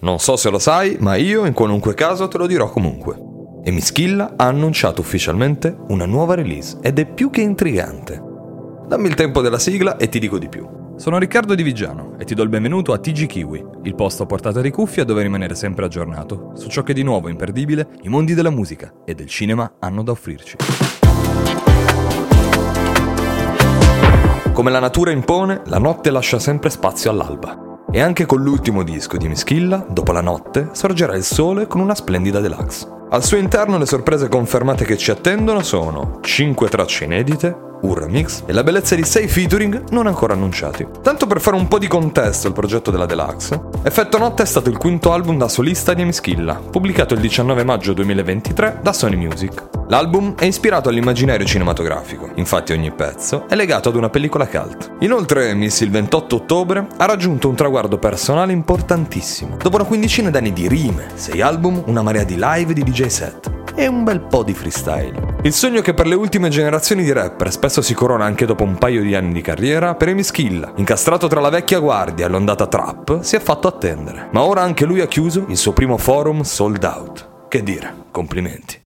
Non so se lo sai, ma io in qualunque caso te lo dirò comunque. E Mischilla ha annunciato ufficialmente una nuova release ed è più che intrigante. Dammi il tempo della sigla e ti dico di più. Sono Riccardo Di Vigiano e ti do il benvenuto a TG Kiwi, il posto a portata di cuffia dove rimanere sempre aggiornato su ciò che di nuovo imperdibile i mondi della musica e del cinema hanno da offrirci. Come la natura impone, la notte lascia sempre spazio all'alba. E anche con l'ultimo disco di Mischilla, dopo la notte, sorgerà il sole con una splendida deluxe. Al suo interno le sorprese confermate che ci attendono sono 5 tracce inedite, un remix e la bellezza di 6 featuring non ancora annunciati. Tanto per fare un po' di contesto al progetto della Deluxe, Effetto Notte è stato il quinto album da solista di Emischilla, pubblicato il 19 maggio 2023 da Sony Music. L'album è ispirato all'immaginario cinematografico, infatti ogni pezzo è legato ad una pellicola cult. Inoltre Miss il 28 ottobre ha raggiunto un traguardo personale importantissimo. Dopo una quindicina d'anni di rime, 6 album, una marea di live e di DJ set e un bel po' di freestyle. Il sogno che per le ultime generazioni di rapper spesso si corona anche dopo un paio di anni di carriera, per Emischilla, incastrato tra la vecchia guardia e l'ondata trap, si è fatto attendere. Ma ora anche lui ha chiuso il suo primo forum sold out. Che dire, complimenti.